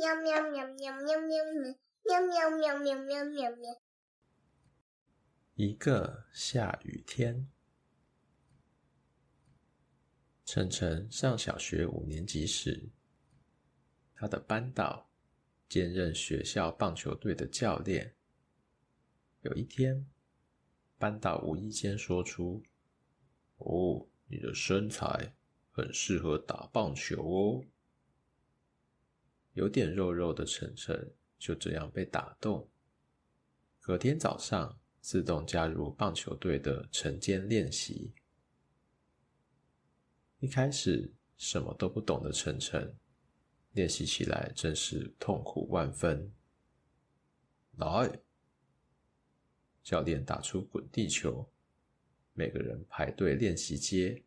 喵喵喵喵喵喵喵喵喵喵喵喵喵。一个下雨天，晨晨上小学五年级时，他的班导兼任学校棒球队的教练。有一天，班导无意间说出：“哦，你的身材很适合打棒球哦。”有点肉肉的晨晨就这样被打动。隔天早上，自动加入棒球队的晨间练习。一开始什么都不懂的晨晨，练习起来真是痛苦万分。来，教练打出滚地球，每个人排队练习接。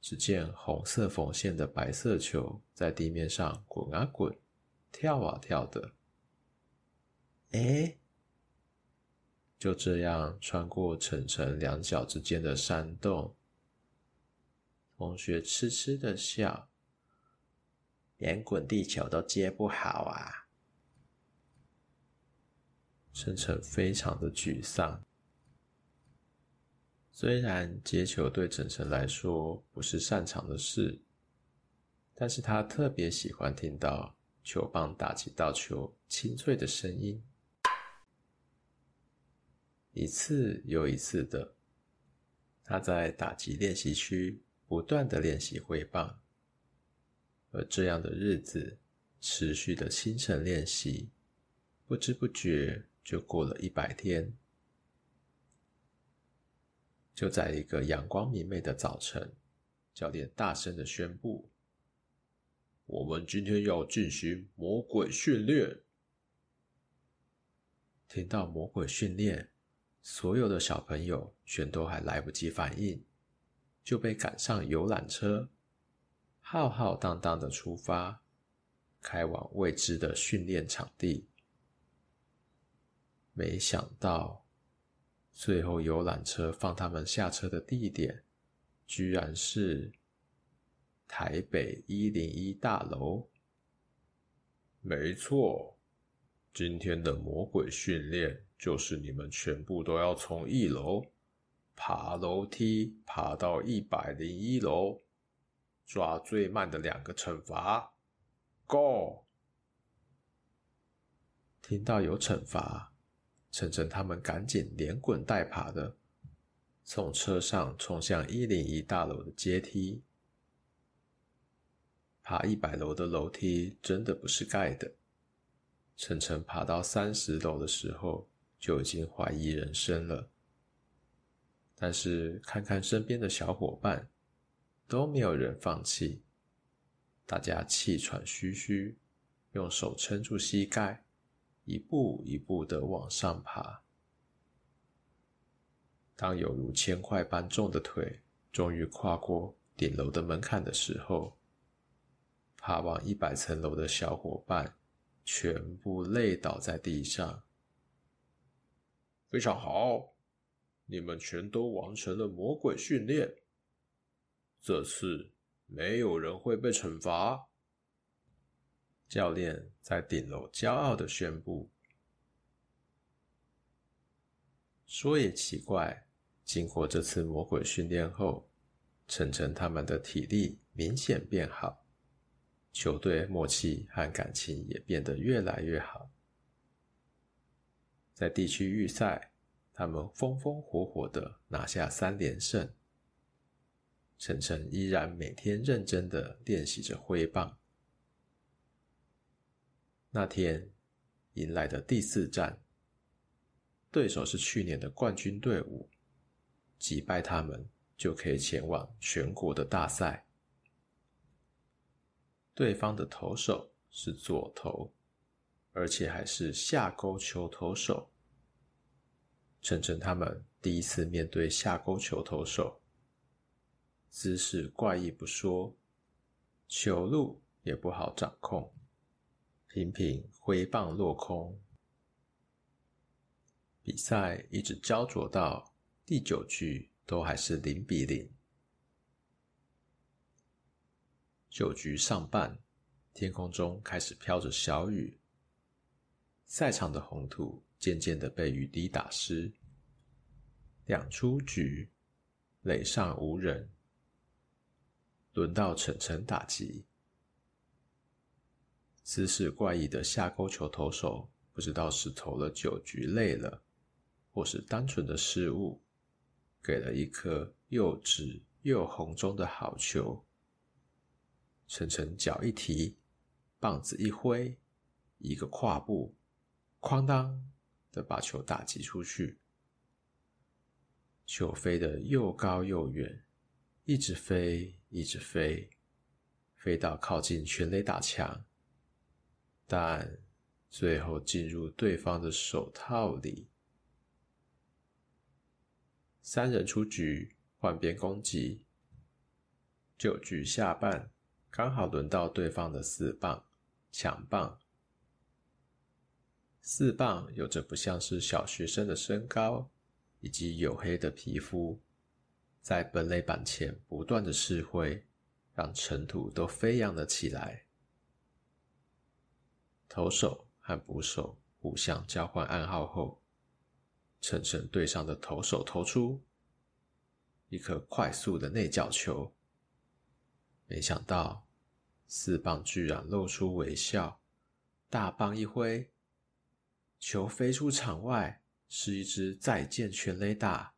只见红色缝线的白色球在地面上滚啊滚，跳啊跳的。哎！就这样穿过晨晨两脚之间的山洞，同学痴痴的笑，连滚地球都接不好啊！晨晨非常的沮丧。虽然接球对晨晨来说不是擅长的事，但是他特别喜欢听到球棒打击到球清脆的声音。一次又一次的，他在打击练习区不断的练习挥棒，而这样的日子持续的清晨练习，不知不觉就过了一百天。就在一个阳光明媚的早晨，教练大声的宣布：“我们今天要进行魔鬼训练。”听到魔鬼训练。所有的小朋友全都还来不及反应，就被赶上游览车，浩浩荡荡的出发，开往未知的训练场地。没想到，最后游览车放他们下车的地点，居然是台北一零一大楼。没错，今天的魔鬼训练。就是你们全部都要从一楼爬楼梯爬到一百零一楼，抓最慢的两个惩罚。Go！听到有惩罚，晨晨他们赶紧连滚带爬的从车上冲向一零一大楼的阶梯。爬一百楼的楼梯真的不是盖的。晨晨爬到三十楼的时候，就已经怀疑人生了，但是看看身边的小伙伴，都没有人放弃，大家气喘吁吁，用手撑住膝盖，一步一步的往上爬。当有如千块般重的腿终于跨过顶楼的门槛的时候，爬往一百层楼的小伙伴全部累倒在地上。非常好，你们全都完成了魔鬼训练。这次没有人会被惩罚。教练在顶楼骄傲的宣布。说也奇怪，经过这次魔鬼训练后，晨晨他们的体力明显变好，球队默契和感情也变得越来越好。在地区预赛，他们风风火火的拿下三连胜。晨晨依然每天认真的练习着挥棒。那天迎来的第四战，对手是去年的冠军队伍，击败他们就可以前往全国的大赛。对方的投手是左投。而且还是下勾球投手。晨晨他们第一次面对下勾球投手，姿势怪异不说，球路也不好掌控，频频挥棒落空。比赛一直焦灼到第九局，都还是零比零。九局上半，天空中开始飘着小雨，赛场的红土渐渐的被雨滴打湿。两出局，垒上无人，轮到晨晨打击。姿势怪异的下勾球投手，不知道是投了九局累了，或是单纯的失误，给了一颗又直又红中的好球。晨晨脚一提，棒子一挥，一个跨步，哐当的把球打击出去。球飞得又高又远，一直飞，一直飞，飞到靠近全垒打墙，但最后进入对方的手套里。三人出局，换边攻击。九局下半，刚好轮到对方的四棒，抢棒。四棒有着不像是小学生的身高。以及黝黑的皮肤，在本垒板前不断的试挥，让尘土都飞扬了起来。投手和捕手互相交换暗号后，晨晨对上的投手投出一颗快速的内角球，没想到四棒居然露出微笑，大棒一挥，球飞出场外。是一支再见全垒打，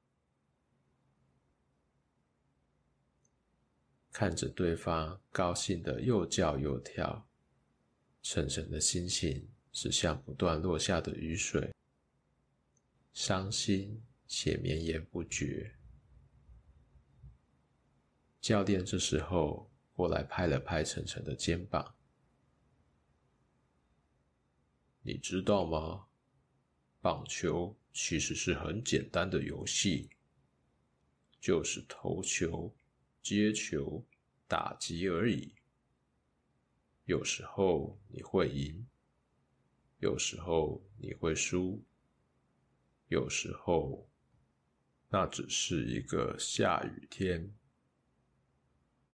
看着对方高兴的又叫又跳，晨晨的心情是像不断落下的雨水，伤心且绵延不绝。教练这时候过来拍了拍晨晨的肩膀：“你知道吗？棒球。”其实是很简单的游戏，就是投球、接球、打击而已。有时候你会赢，有时候你会输，有时候那只是一个下雨天。